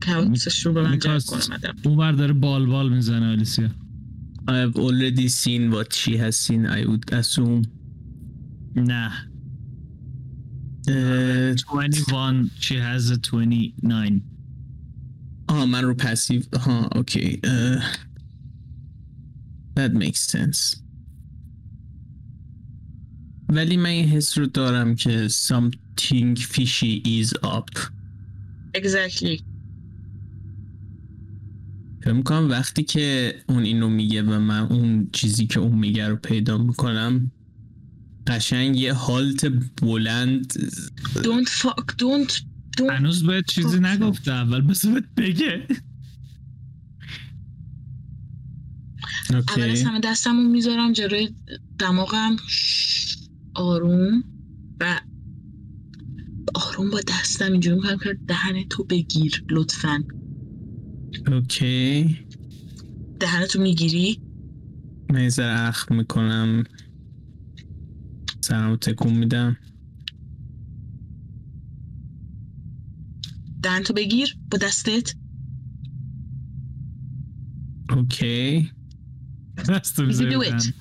که حواسش رو به من جلب کنم. اون بر داره بال بال می‌زنه آلیسیا. I've already seen what she has seen I would assume. نه. اه، 21 she has a 29 آها من رو passive ها okay that makes sense. ولی من این حس رو دارم که something fishy is up. Exactly. فکر می‌کنم وقتی که اون اینو میگه و من اون چیزی که اون میگه رو پیدا می‌کنم قشنگ یه حالت بلند. Don't fuck don't don't هنوز بهت چیزی نگفته اول بس بهت بگه. اول از همه دستمو می‌ذارم جلوی دماغم. آروم. و آروم با دستم اینجوری می‌کنم که دهن تو بگیر لطفا. اوکی. دهن تو می‌گیری؟ من یه اخم می‌کنم. سرمو تکون میدم دهن تو بگیر با دستت اوکی دست You بذاری do بدن. it.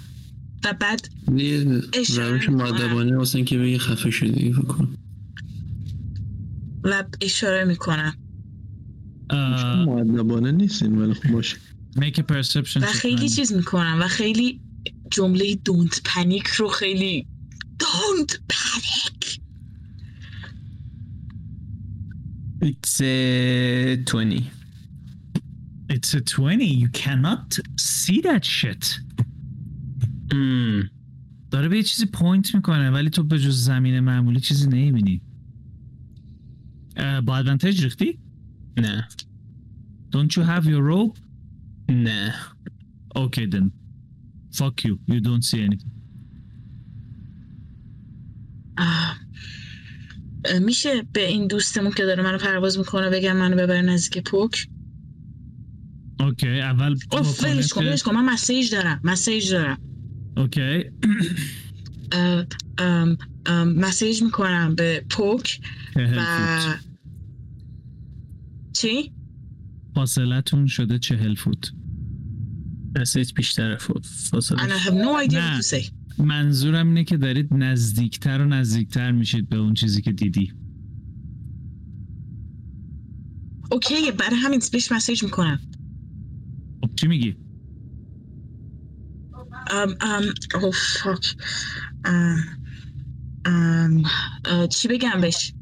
و بعد روش می‌کنم. مادبانه واسه اینکه بگی خفه شدی فکر کنم و اشاره می‌کنم مادبانه نیستین ولی خب باشه make a perception و خیلی. چیز می‌کنم و خیلی جمله دونت پنیک رو خیلی دونت پنیک It's a 20 It's a 20 you cannot see that shit مم. داره به یه چیزی پوینت می‌کنه ولی تو به جز زمین معمولی چیزی نمی‌بینی با ادوانتج ریختی؟ نه Don't you have your rope? نه Okay then. Fuck you. You don't see anything. میشه به این دوستمون که داره منو پرواز می‌کنه بگم منو ببر نزدیک پوک؟ okay اول اوف ولش کن ولش کن من message دارم message دارم. Okay. اه، ام، ام، message می‌کنم به پوک و چی؟ فاصلتون شده چهل فوت. message بیشتر فاصله And I have no idea نه. what to say. منظورم اینه که دارید نزدیکتر و نزدیکتر میشید به اون چیزی که دیدی okay برای همین بهش message می‌کنم خب چی میگی؟ ام ام oh fuck ام ام چی بگم بهش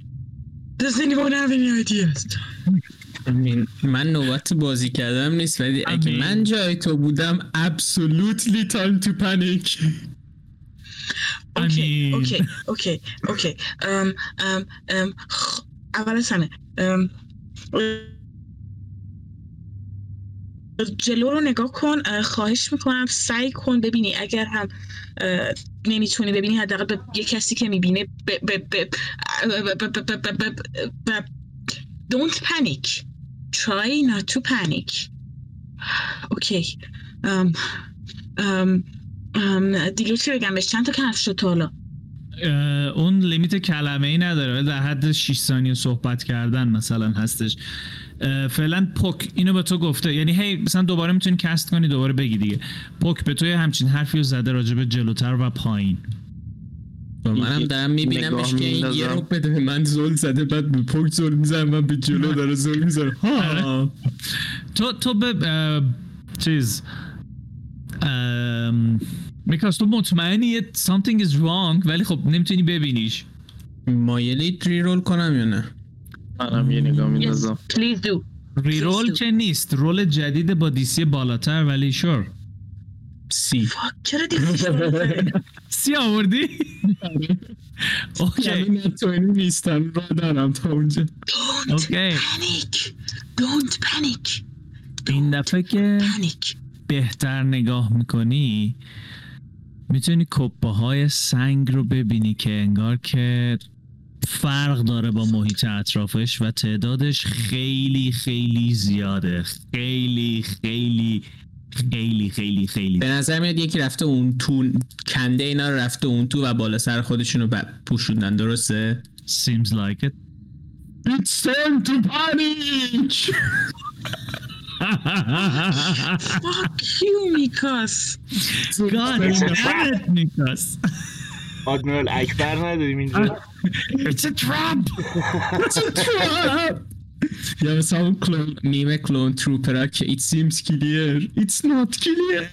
Does anyone have any ideas? من نوبت بازی کردم نیست ولی اگه. من جای تو بودم absolutely time to panic اوکی. اوکی okay اول از همه ام جلو رو نگاه کن اه، خواهش می‌کنم سعی کن ببینی اگر هم نمی‌تونی ببینی حداقل به یه کسی که می‌بینه don't panic try not to panic okay ام ام ام دیگه چی بگم بهش؟ چند تا کفش شد تا حالا؟ اه، اون limit کلمه ای نداره ولی در حد 6 ثانیه صحبت کردن مثلا هستش. فعلا پوک اینو به تو گفته. یعنی هی مثلا دوباره می‌تونی cast کنی دوباره بگی دیگه. پوک به تو یه همچین حرفی رو زده راجع به جلوتر و پایین. و منم دارم میبینمش که این یه. رو بده به من زل زده بعد به پوک زل می‌زنم من به جلو داره زل می‌زنم. ها. تو تو به چیز میکاس تو مطمئنی یه something is wrong. ولی خب نمی‌تونی ببینیش مایلید ری رول کنم یا نه منم یه نگاه yes میندازم please do. ریرول Please do. که نیست رول جدید با دیسی بالاتر ولی شور سی فاک چرا دیگه سی آوردی؟ اوکی یعنی نتوانی نیستن را دارم تا اونجا don't panic. Don't panic. این دفعه که panic. بهتر نگاه می‌کنی می‌تونی کپه های سنگ رو ببینی که انگار که فرق داره با محیط اطرافش و تعدادش خیلی خیلی زیاده. خیلی خیلی خیلی خیلی خیلی. به نظر میاد یکی رفته اون تو کنده اینا رو رفته اون تو و بالا سر خودشون رو پوشوندن. درسته؟ Seems like it. It's time to panic Fuck you میکاس God damn it, نیکاس آدمیرال اکبر نداریم اینجا. It's a trap! یا مثلا اون کلون میم کلون تروپرا که it seems clear. It's not clear.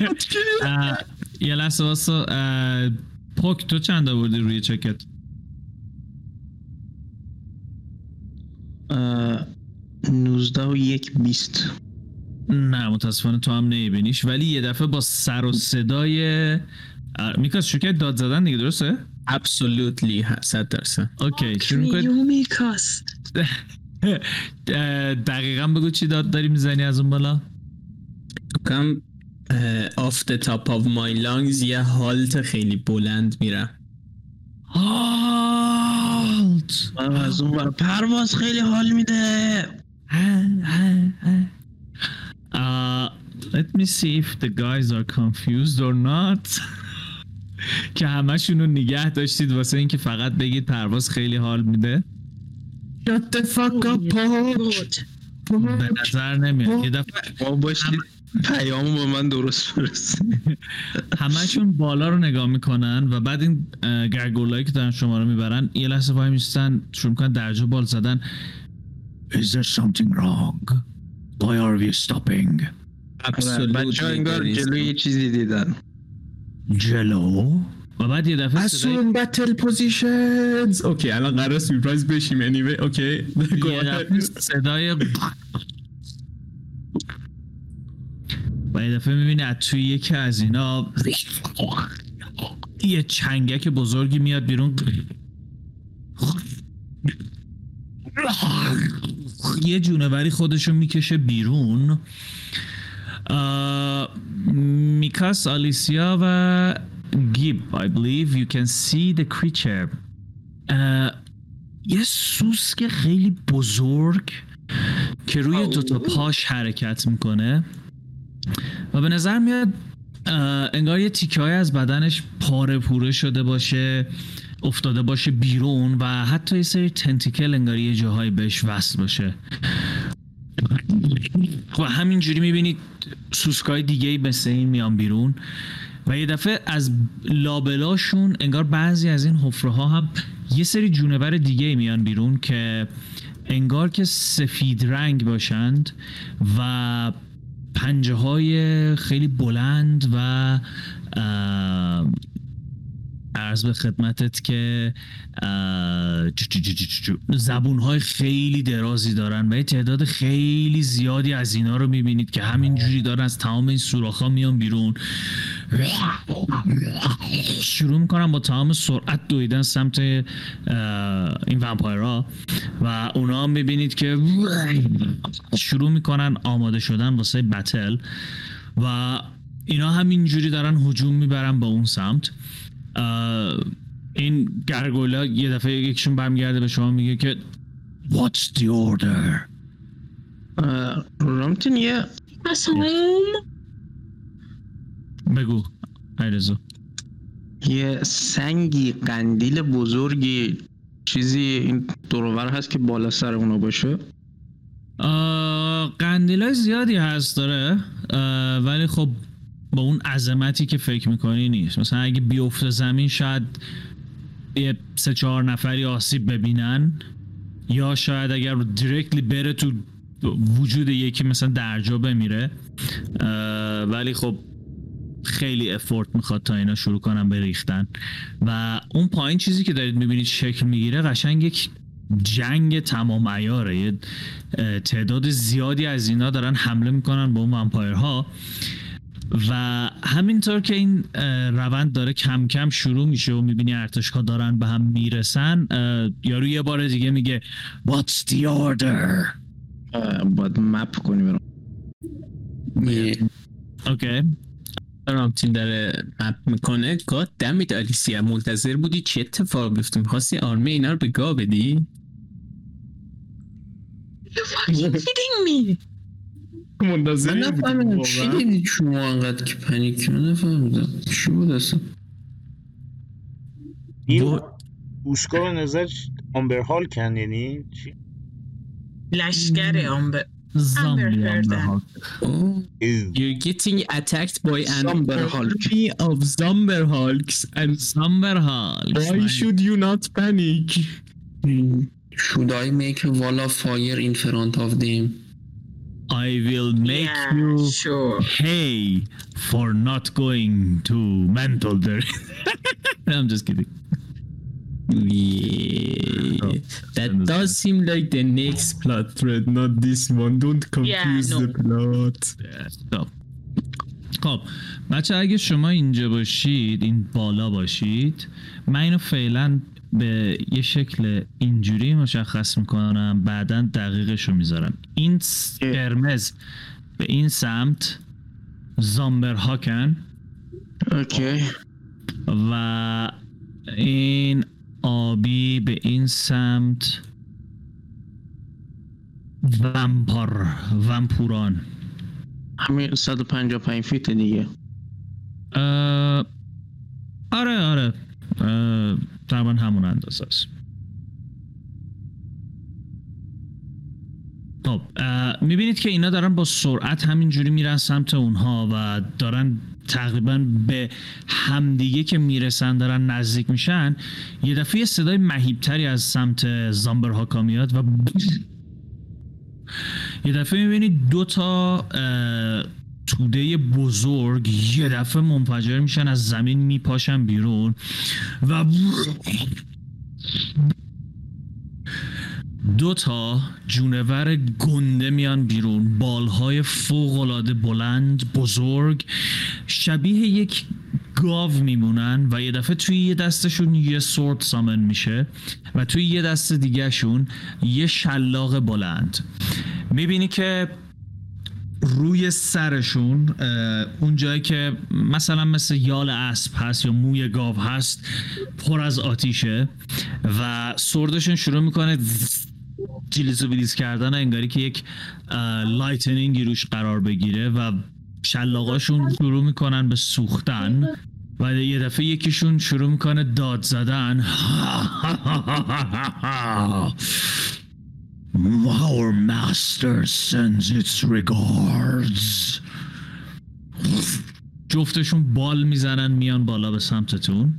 Not clear. اه، یه لحظه واسه اه، پوک تو چند آوردی روی چکت؟ اه، 19 و یک بیست. نه متاسفانه تو هم نمیبینیش. ولی یه دفعه با سر و صدای میکاس کرد داد زدن دیگه درسته؟ absolutely صد درصد. اوکی شروع میکاس؟ دقیقا بگو چی داد داری می‌زنی از اون بالا؟ کم off the top of my lungs یه هالت خیلی بلند میرم هالت! من از اون پرواز خیلی حال میده. Uh, let me see if the guys are confused or not. که همشون رو نگه داشتید واسه اینکه فقط بگید پرواز خیلی حال میده. Shut the fuck up good به نظر نمیاد. یه دفعه باشید. پیامو با من درست برسه. همشون بالا رو نگاه می‌کنن و بعد این گرگولایی که دارن شما رو می‌برن یه لحظه وای میستن شروع می‌کنن درجا بال زدن. Is there something wrong? Why are we stopping? بچه ها انگار جلوی یه چیزی دیدن جلو؟ و بعد یه دفعه صدای assume battle positions okay الان قرار سورپرایز بشیم anyway okay صدای و یه دفعه می‌بینی از توی یکی از اینا یه چنگک بزرگی میاد بیرون یه جونوری خودشو می‌کشه بیرون. میکاس آلیسیا و گیب I believe you can see the creature. یه سوسک خیلی بزرگ که روی دوتا پاش حرکت می‌کنه. و به نظر میاد انگار یه تیکه از بدنش پاره پوره شده باشه. افتاده باشه بیرون و حتی یه سری تنتیکل انگار یه جاهایی بهش وصل باشه. و همینجوری می‌بینید سوسکای دیگه ای مثل این میان بیرون و یه دفعه از لابلاشون انگار بعضی از این حفره ها هم یه سری جونور دیگه میان بیرون که انگار که سفید رنگ باشند و پنجه های خیلی بلند و ارز به خدمتت که زبون های خیلی درازی دارن و یه تعداد خیلی زیادی از اینا رو می‌بینید که همینجوری دارن از تمام این سوراخ ها میان بیرون. شروع می‌کنن با تمام سرعت دویدن سمت این ومپایرها و اونا هم می‌بینید که شروع می‌کنن آماده شدن واسه بتل و اینا همینجوری دارن هجوم می‌برن با اون سمت. این گرگولا یه دفعه یکشون برمیگرده به شما میگه که What's the order? رامتین یه اصلا بگو ایرزو یه سنگی قندیل بزرگی چیزی این دورور هست که بالا سر اونا باشه قندیل زیادی هست داره ولی خب با اون عظمتی که فکر می‌کنی نیست. مثلا اگه بیفته زمین شاید یه سه چهار نفری آسیب ببینن یا شاید اگر دیرکتلی بره تو وجود یکی مثلا درجا بمیره. ولی خب خیلی افورت می‌خواد تا اینا شروع کنن به ریختن و اون پایین چیزی که دارید می‌بینید شکل می‌گیره قشنگ یک جنگ تمام ایاره یه تعداد زیادی از اینا دارن حمله می‌کنن به اون ومپایرها و همینطور که این روند داره کم کم شروع میشه و می‌بینی ارتشها دارن به هم می‌رسن یارو یه بار دیگه میگه What's the order? باید مپ کنی برام. اوکی. رامتین داره مپ می‌کنه. گاد دمیت آلیسیا منتظر بودی چه اتفاق بیفته؟ می‌خواستی آرمه اینا رو به گا بدی؟ You fucking kidding me? منتظر من نفهمیدم چی دیدید شما انقدر که پنیک من نفهمیدم چی بود اصلا این اوسکا به نظر آمبر هال کن یعنی چی؟ لشکر آمبر Zombie. Oh, You're getting attacked by an Zomber army of Zomber Hulks and Zombie Hulk. why should you not panic? should I make a wall of fire in front of them? I will make yeah, you sure. pay for not going to mental there. I'm just kidding. Yeah, Oh, that understand. does seem like the next plot thread, not this one. Don't confuse no. the plot. خب خب بچه اگه شما اینجا باشید این بالا باشید من اینو فعلا به یه شکل اینجوری مشخص می‌کنم بعدا دقیقش رو می‌ذارم. این قرمز به این سمت زامبر هاکن اوکی. و این آبی به این سمت ومپار ومپوران. همین 155 فیت دیگه. آره آره. تقریبا همون اندازه است. خب می‌بینید که اینا دارن با سرعت همینجوری میرن سمت اونها و دارن تقریبا به همدیگه که می‌رسن دارن نزدیک میشن یه دفعه صدای مهیبتری از سمت زامبر هاکا میاد و یه دفعه می‌بینید دو تا توده بزرگ یه دفعه منفجر میشن از زمین میپاشن بیرون و دو تا جونور گنده میان بیرون. بالهای فوق بلند بزرگ شبیه یک گاو میمونن و یه دفعه توی یه دستشون یه سورد سامن میشه و توی یه دست دیگهشون یه شلاق بلند. می‌بینی که روی سرشون اون جایی که مثلا مثل یال اسب هست یا موی گاو هست پر از آتیشه و سردشون شروع می‌کنه جلیز و بلیز کردن انگاری که یک lightning ی روش قرار بگیره و شلاقاشون شروع می‌کنن به سوختن و یه دفعه یکیشون شروع می‌کنه داد زدن. Our master sends its regards. جفتشون بال می‌زنن میان بالا به سمتتون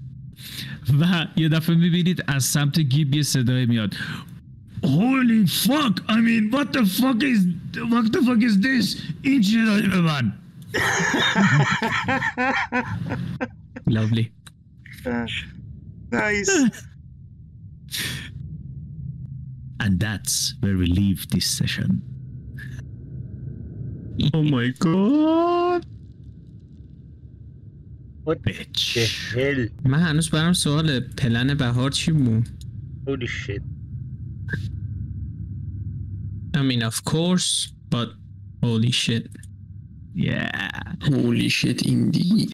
و یه دفعه می‌بینید از سمت گیب یه صدای میاد Holy fuck! I mean, what the fuck is what the fuck is this? این چی داری به من؟ Lovely. نایس and that's where we leave this session Oh my god. bitch هل من هنوز برام سوال پلن بهار چی بود؟ holy shit I mean of course but holy shit yeah Holy shit indeed.